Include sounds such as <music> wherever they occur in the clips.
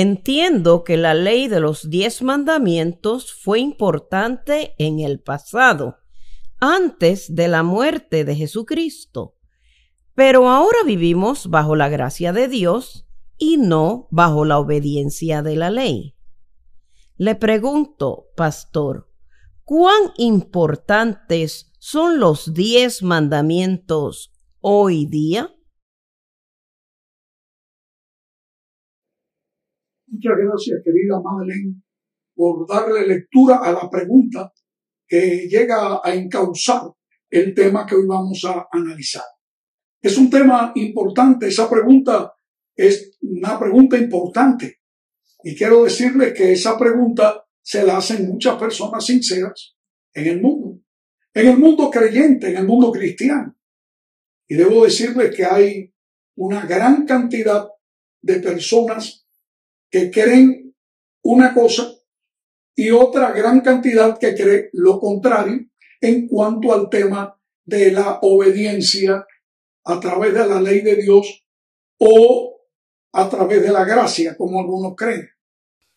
Entiendo que la ley de los diez mandamientos fue importante en el pasado, antes de la muerte de Jesucristo. Pero ahora vivimos bajo la gracia de Dios y no bajo la obediencia de la ley. Le pregunto, pastor, ¿cuán importantes son los diez mandamientos hoy día? Muchas gracias, querida Madeleine, por darle lectura a la pregunta que llega a encauzar el tema que hoy vamos a analizar. Es un tema importante, esa pregunta es una pregunta importante. Y quiero decirle que esa pregunta se la hacen muchas personas sinceras en el mundo, en el mundo creyente, en el mundo cristiano. Y debo decirle que hay una gran cantidad de personas que creen una cosa y otra gran cantidad que cree lo contrario en cuanto al tema de la obediencia a través de la ley de Dios o a través de la gracia, como algunos creen.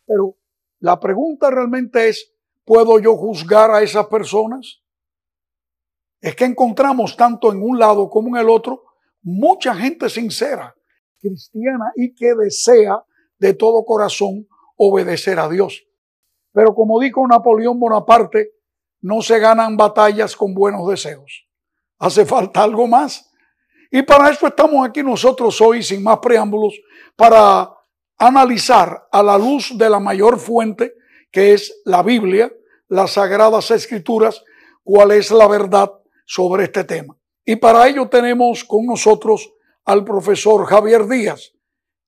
Pero la pregunta realmente es, ¿puedo yo juzgar a esas personas? Es que encontramos tanto en un lado como en el otro mucha gente sincera, cristiana y que desea de todo corazón obedecer a Dios. Pero como dijo Napoleón Bonaparte, no se ganan batallas con buenos deseos. Hace falta algo más. Y para eso estamos aquí nosotros hoy, sin más preámbulos, para analizar a la luz de la mayor fuente, que es la Biblia, las sagradas escrituras, cuál es la verdad sobre este tema. Y para ello tenemos con nosotros al profesor Javier Díaz,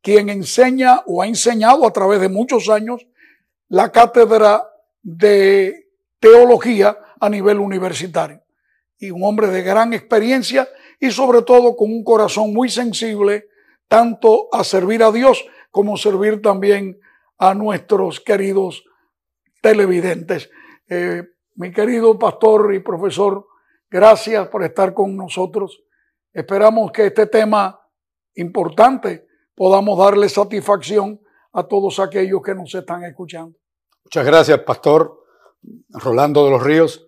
quien enseña o ha enseñado a través de muchos años la cátedra de teología a nivel universitario. Y un hombre de gran experiencia y sobre todo con un corazón muy sensible tanto a servir a Dios como servir también a nuestros queridos televidentes. Eh, mi querido pastor y profesor, gracias por estar con nosotros. Esperamos que este tema importante podamos darle satisfacción a todos aquellos que nos están escuchando. Muchas gracias, Pastor Rolando de los Ríos.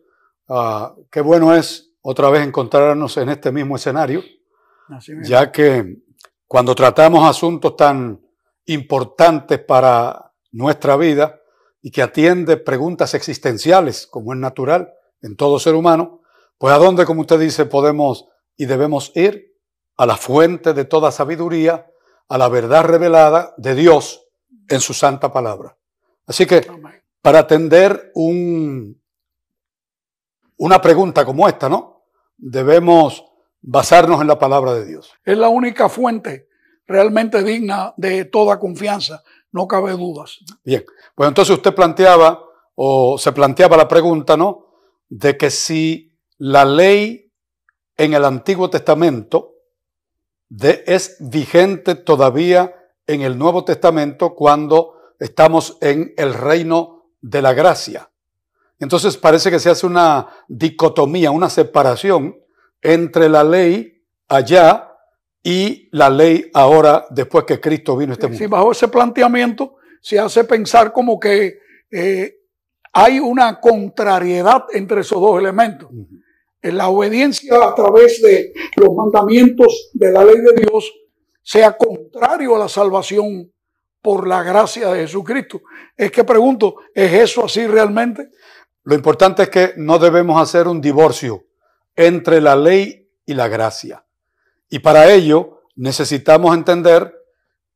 Ah, qué bueno es otra vez encontrarnos en este mismo escenario, ya que cuando tratamos asuntos tan importantes para nuestra vida y que atiende preguntas existenciales, como es natural en todo ser humano, pues a dónde, como usted dice, podemos y debemos ir a la fuente de toda sabiduría, a la verdad revelada de Dios en su santa palabra. Así que para atender un, una pregunta como esta, ¿no? Debemos basarnos en la palabra de Dios. Es la única fuente realmente digna de toda confianza, no cabe dudas. Bien, pues entonces usted planteaba o se planteaba la pregunta, ¿no? De que si la ley en el Antiguo Testamento es vigente todavía en el Nuevo Testamento cuando estamos en el reino de la gracia. Entonces parece que se hace una dicotomía, una separación entre la ley allá y la ley ahora después que Cristo vino a este mundo. Sí, bajo ese planteamiento se hace pensar como que eh, hay una contrariedad entre esos dos elementos la obediencia a través de los mandamientos de la ley de Dios sea contrario a la salvación por la gracia de Jesucristo. Es que pregunto, ¿es eso así realmente? Lo importante es que no debemos hacer un divorcio entre la ley y la gracia. Y para ello necesitamos entender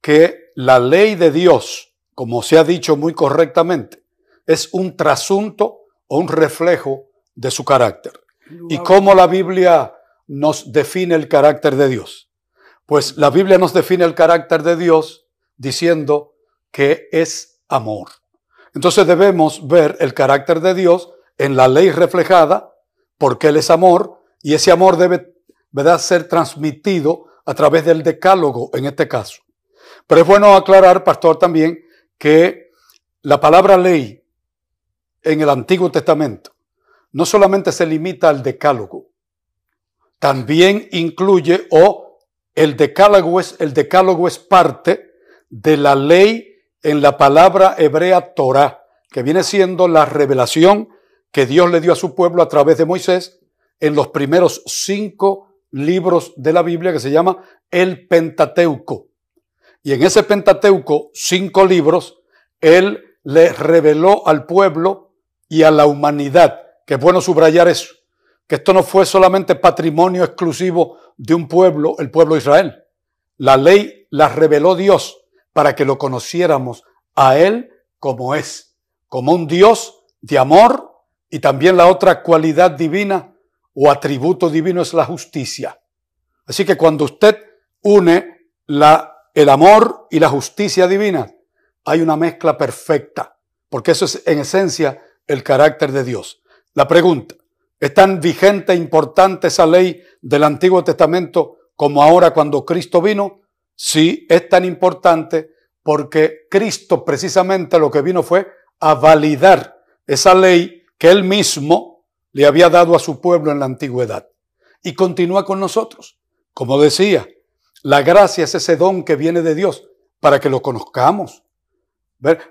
que la ley de Dios, como se ha dicho muy correctamente, es un trasunto o un reflejo de su carácter. ¿Y cómo la Biblia nos define el carácter de Dios? Pues la Biblia nos define el carácter de Dios diciendo que es amor. Entonces debemos ver el carácter de Dios en la ley reflejada, porque Él es amor, y ese amor debe ser transmitido a través del decálogo en este caso. Pero es bueno aclarar, pastor, también que la palabra ley en el Antiguo Testamento no solamente se limita al decálogo, también incluye o el decálogo es, el decálogo es parte de la ley en la palabra hebrea Torah, que viene siendo la revelación que Dios le dio a su pueblo a través de Moisés en los primeros cinco libros de la Biblia que se llama el Pentateuco. Y en ese Pentateuco, cinco libros, Él le reveló al pueblo y a la humanidad, es bueno subrayar eso, que esto no fue solamente patrimonio exclusivo de un pueblo, el pueblo de Israel. La ley la reveló Dios para que lo conociéramos a Él como es, como un Dios de amor y también la otra cualidad divina o atributo divino es la justicia. Así que cuando usted une la, el amor y la justicia divina, hay una mezcla perfecta, porque eso es en esencia el carácter de Dios. La pregunta, ¿es tan vigente e importante esa ley del Antiguo Testamento como ahora cuando Cristo vino? Sí, es tan importante porque Cristo precisamente lo que vino fue a validar esa ley que él mismo le había dado a su pueblo en la antigüedad. Y continúa con nosotros. Como decía, la gracia es ese don que viene de Dios para que lo conozcamos.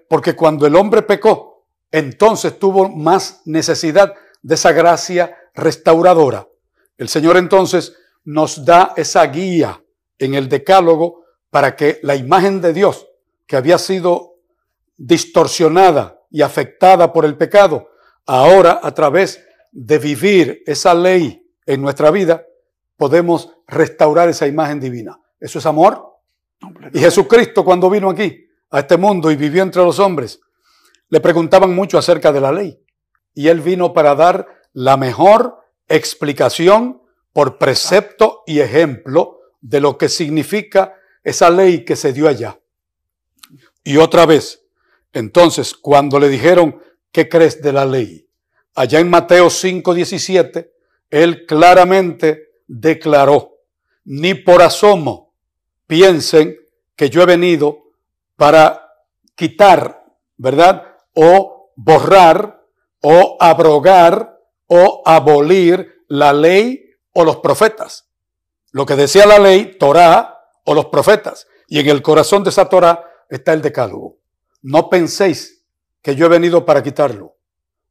Porque cuando el hombre pecó, entonces tuvo más necesidad de esa gracia restauradora. El Señor entonces nos da esa guía en el decálogo para que la imagen de Dios, que había sido distorsionada y afectada por el pecado, ahora a través de vivir esa ley en nuestra vida, podemos restaurar esa imagen divina. Eso es amor. Y Jesucristo cuando vino aquí a este mundo y vivió entre los hombres, le preguntaban mucho acerca de la ley. Y él vino para dar la mejor explicación por precepto y ejemplo de lo que significa esa ley que se dio allá. Y otra vez, entonces, cuando le dijeron, ¿qué crees de la ley? Allá en Mateo 5:17, él claramente declaró, ni por asomo piensen que yo he venido para quitar, ¿verdad? O borrar, o abrogar, o abolir la ley o los profetas. Lo que decía la ley, Torah, o los profetas. Y en el corazón de esa Torah está el decálogo. No penséis que yo he venido para quitarlo.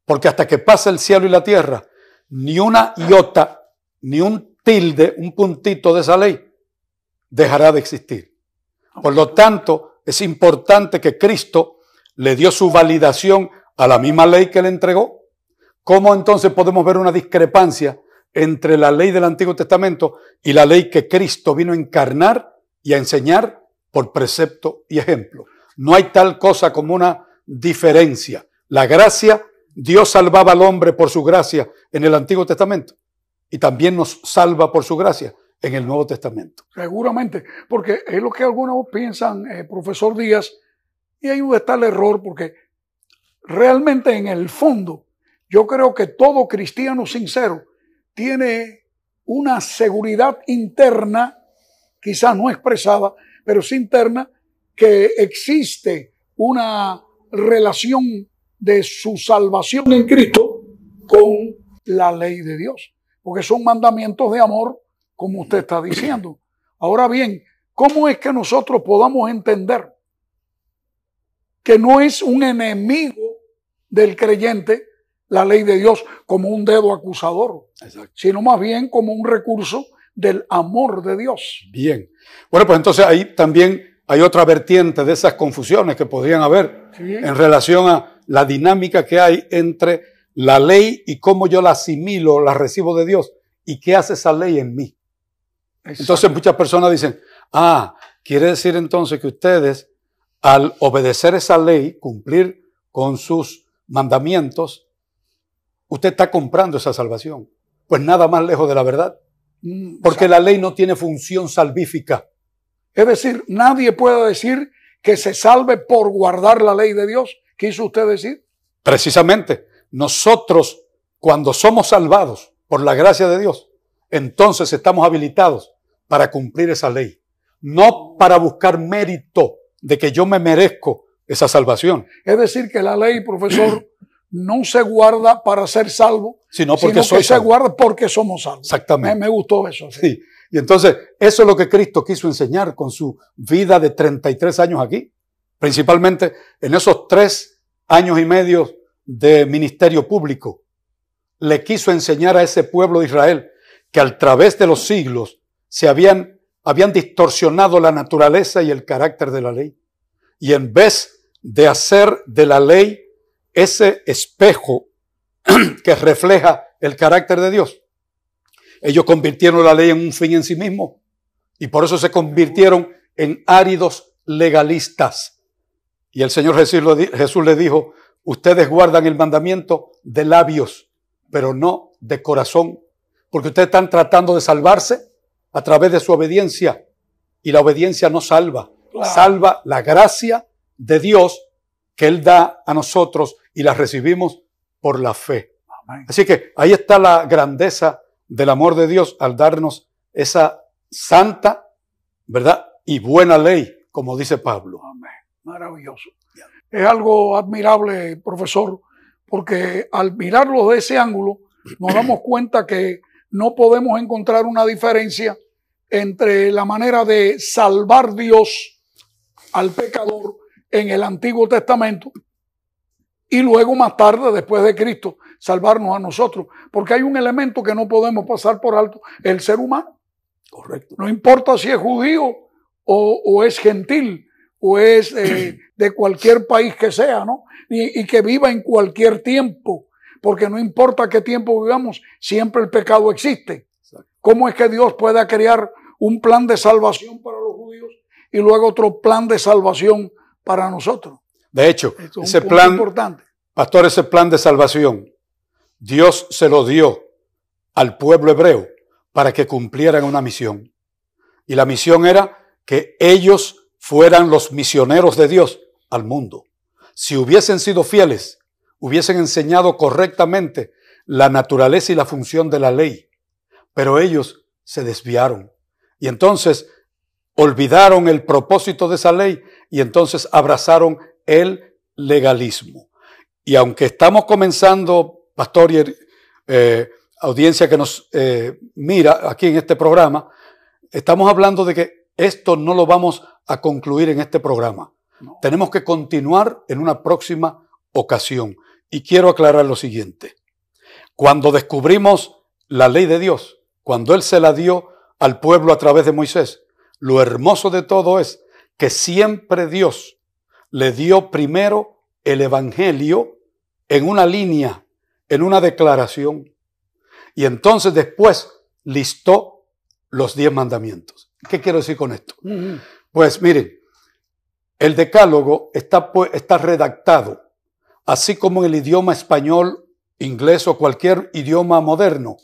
Porque hasta que pase el cielo y la tierra, ni una iota, ni un tilde, un puntito de esa ley, dejará de existir. Por lo tanto, es importante que Cristo le dio su validación a la misma ley que le entregó. ¿Cómo entonces podemos ver una discrepancia entre la ley del Antiguo Testamento y la ley que Cristo vino a encarnar y a enseñar por precepto y ejemplo. No hay tal cosa como una diferencia. La gracia, Dios salvaba al hombre por su gracia en el Antiguo Testamento y también nos salva por su gracia en el Nuevo Testamento. Seguramente, porque es lo que algunos piensan, eh, profesor Díaz, y ahí está el error, porque realmente en el fondo yo creo que todo cristiano sincero tiene una seguridad interna quizás no expresada, pero sí interna, que existe una relación de su salvación en Cristo con la ley de Dios, porque son mandamientos de amor, como usted está diciendo. Ahora bien, ¿cómo es que nosotros podamos entender que no es un enemigo del creyente la ley de Dios como un dedo acusador, sino más bien como un recurso del amor de Dios. Bien. Bueno, pues entonces ahí también hay otra vertiente de esas confusiones que podrían haber en relación a la dinámica que hay entre la ley y cómo yo la asimilo, la recibo de Dios y qué hace esa ley en mí. Entonces muchas personas dicen, ah, quiere decir entonces que ustedes al obedecer esa ley, cumplir con sus mandamientos, usted está comprando esa salvación. Pues nada más lejos de la verdad. Mm, Porque la ley no tiene función salvífica. Es decir, nadie puede decir que se salve por guardar la ley de Dios. ¿Qué hizo usted decir? Precisamente, nosotros cuando somos salvados por la gracia de Dios, entonces estamos habilitados para cumplir esa ley. No para buscar mérito de que yo me merezco esa salvación. Es decir, que la ley, profesor, <clears throat> no se guarda para ser salvo, sino porque que se guarda porque somos salvos. Exactamente. Me, gustó eso. Sí. Y entonces, eso es lo que Cristo quiso enseñar con su vida de 33 años aquí. principalmente en esos tres años y medio de ministerio público, le quiso enseñar a ese pueblo de Israel que a través de los siglos se habían, habían distorsionado la naturaleza y el carácter de la ley. Y en vez de hacer de la ley ese espejo <clears throat> que refleja el carácter de Dios, ellos convirtieron la ley en un fin en sí mismo. Y por eso se convirtieron en áridos legalistas. Y el Señor Jesús, Jesús le dijo, ustedes guardan el mandamiento de labios, pero no de corazón, porque ustedes están tratando de salvarse a través de su obediencia. Y la obediencia no salva, salva la gracia de Dios que Él da a nosotros y la recibimos por la fe. Así que ahí está la grandeza del amor de Dios al darnos esa santa, ¿verdad? Y buena ley, como dice Pablo. Amén. Maravilloso. Es algo admirable, profesor, porque al mirarlo de ese ángulo nos damos cuenta que no podemos encontrar una diferencia entre la manera de salvar Dios al pecador en el Antiguo Testamento y luego más tarde, después de Cristo, salvarnos a nosotros. Porque hay un elemento que no podemos pasar por alto, el ser humano. Correcto. No importa si es judío o, es gentil o es eh, de cualquier país que sea, ¿no? Y, y que viva en cualquier tiempo. Porque no importa qué tiempo vivamos, siempre el pecado existe. ¿Cómo es que Dios pueda crear un plan de salvación para los judíos y luego otro plan de salvación para nosotros? De hecho, ese plan, importante. pastor, ese plan de salvación Dios se lo dio al pueblo hebreo para que cumplieran una misión. Y la misión era que ellos fueran los misioneros de Dios al mundo. Si hubiesen sido fieles, hubiesen enseñado correctamente la naturaleza y la función de la ley. Pero ellos se desviaron. Y entonces olvidaron el propósito de esa ley y entonces abrazaron el legalismo. Y aunque estamos comenzando pastor y eh, audiencia que nos eh, mira aquí en este programa, estamos hablando de que esto no lo vamos a concluir en este programa. Tenemos que continuar en una próxima ocasión. Y quiero aclarar lo siguiente. Cuando descubrimos la ley de Dios, cuando Él se la dio al pueblo a través de Moisés, lo hermoso de todo es que siempre Dios le dio primero el Evangelio en una línea en una declaración y entonces después listó los diez mandamientos. ¿Qué quiero decir con esto? Pues miren, el decálogo está, está redactado, así como en el idioma español, inglés o cualquier idioma moderno,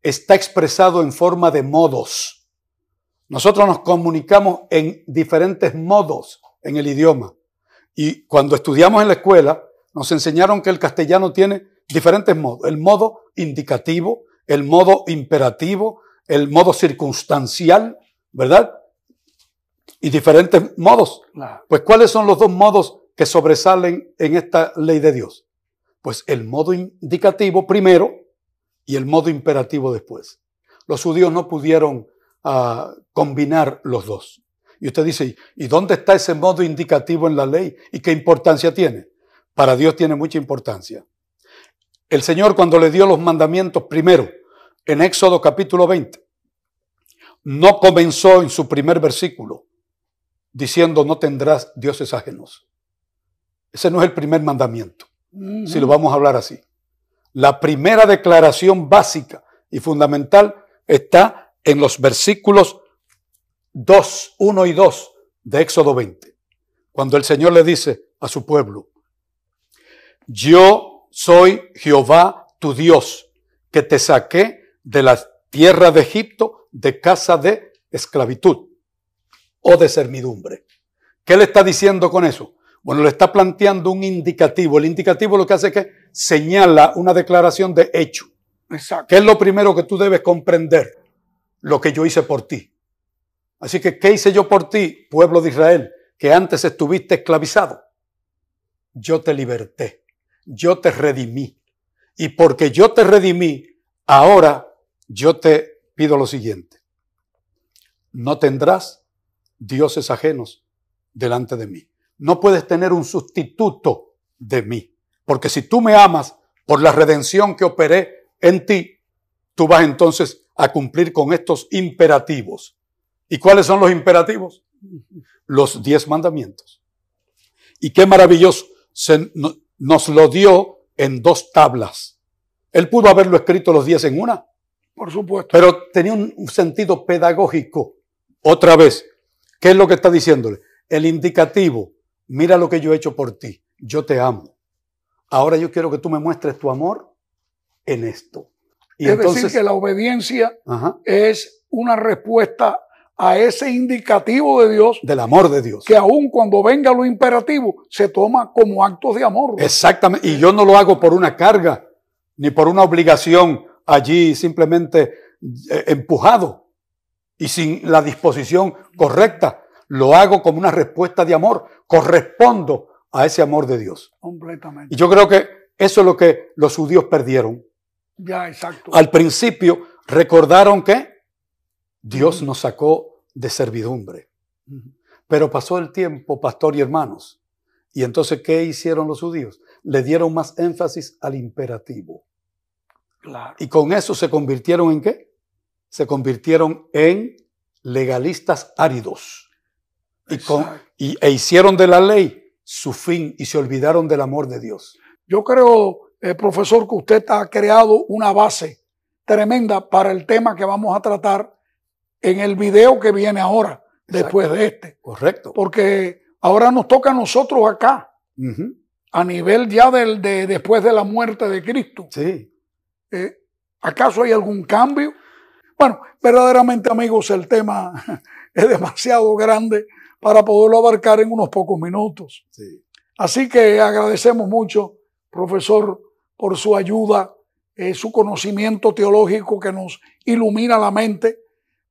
está expresado en forma de modos. Nosotros nos comunicamos en diferentes modos en el idioma. Y cuando estudiamos en la escuela, nos enseñaron que el castellano tiene diferentes modos. El modo indicativo, el modo imperativo, el modo circunstancial, ¿verdad? Y diferentes modos. Pues ¿cuáles son los dos modos que sobresalen en esta ley de Dios? Pues el modo indicativo primero y el modo imperativo después. Los judíos no pudieron ah, combinar los dos. Y usted dice, ¿y dónde está ese modo indicativo en la ley? ¿Y qué importancia tiene? Para Dios tiene mucha importancia. El Señor cuando le dio los mandamientos primero, en Éxodo capítulo 20, no comenzó en su primer versículo diciendo no tendrás dioses ajenos. Ese no es el primer mandamiento, si lo vamos a hablar así. La primera declaración básica y fundamental está en los versículos 2, 1 y 2 de Éxodo 20, cuando el Señor le dice a su pueblo, yo soy Jehová tu Dios, que te saqué de la tierra de Egipto de casa de esclavitud o de servidumbre. ¿Qué le está diciendo con eso? Bueno, le está planteando un indicativo. El indicativo lo que hace es que señala una declaración de hecho. Exacto. ¿Qué es lo primero que tú debes comprender? Lo que yo hice por ti. Así que, ¿qué hice yo por ti, pueblo de Israel, que antes estuviste esclavizado? Yo te liberté yo te redimí. Y porque yo te redimí, ahora yo te pido lo siguiente. No tendrás dioses ajenos delante de mí. No puedes tener un sustituto de mí. Porque si tú me amas por la redención que operé en ti, tú vas entonces a cumplir con estos imperativos. ¿Y cuáles son los imperativos? Los diez mandamientos. Y qué maravilloso, se, nos lo dio en dos tablas. Él pudo haberlo escrito los diez en una. Por supuesto. Pero tenía un sentido pedagógico. Otra vez, ¿qué es lo que está diciéndole? El indicativo, mira lo que yo he hecho por ti, yo te amo. Ahora yo quiero que tú me muestres tu amor en esto. Y es decir, que la obediencia es una respuesta a ese indicativo de Dios. Del amor de Dios. Que aun cuando venga lo imperativo, se toma como actos de amor. Exactamente. Y yo no lo hago por una carga, ni por una obligación allí simplemente eh, empujado y sin la disposición correcta. Lo hago como una respuesta de amor. Correspondo a ese amor de Dios. Completamente. Y yo creo que eso es lo que los judíos perdieron. Ya, exacto. Al principio recordaron que Dios nos sacó de servidumbre. Pero pasó el tiempo, pastor y hermanos. Y entonces, ¿qué hicieron los judíos? Le dieron más énfasis al imperativo. Claro. Y con eso se convirtieron en qué? Se convirtieron en legalistas áridos. Y, con, y, e hicieron de la ley su fin y se olvidaron del amor de Dios. Yo creo, eh, profesor, que usted ha creado una base tremenda para el tema que vamos a tratar en el video que viene ahora, después de este. Correcto. Porque ahora nos toca a nosotros acá, a nivel ya del, de después de la muerte de Cristo. Sí. Eh, ¿Acaso hay algún cambio? Bueno, verdaderamente amigos, el tema <laughs> es demasiado grande para poderlo abarcar en unos pocos minutos. Sí. Así que agradecemos mucho, profesor, por su ayuda, eh, su conocimiento teológico que nos ilumina la mente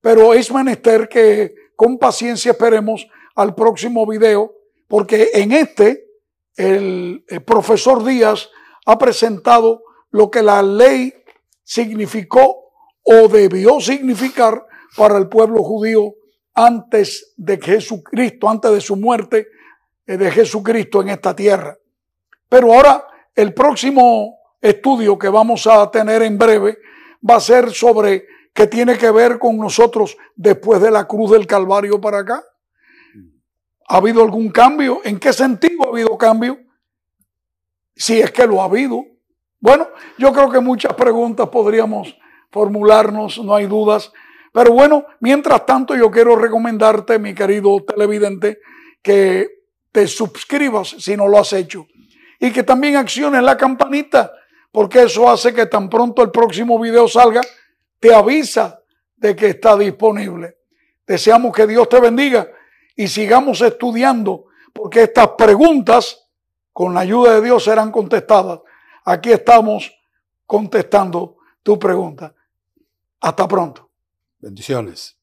pero es menester que con paciencia esperemos al próximo video, porque en este el, profesor Díaz ha presentado lo que la ley significó o debió significar para el pueblo judío antes de Jesucristo, antes de su muerte eh, de Jesucristo en esta tierra. Pero ahora el próximo estudio que vamos a tener en breve va a ser sobre ¿Qué tiene que ver con nosotros después de la cruz del Calvario para acá? ¿Ha habido algún cambio? ¿En qué sentido ha habido cambio? Si es que lo ha habido. Bueno, yo creo que muchas preguntas podríamos formularnos, no hay dudas. Pero bueno, mientras tanto yo quiero recomendarte, mi querido televidente, que te suscribas si no lo has hecho y que también acciones la campanita, porque eso hace que tan pronto el próximo video salga, te avisa de que está disponible. Deseamos que Dios te bendiga y sigamos estudiando porque estas preguntas con la ayuda de Dios serán contestadas. Aquí estamos contestando tu pregunta. Hasta pronto. Bendiciones.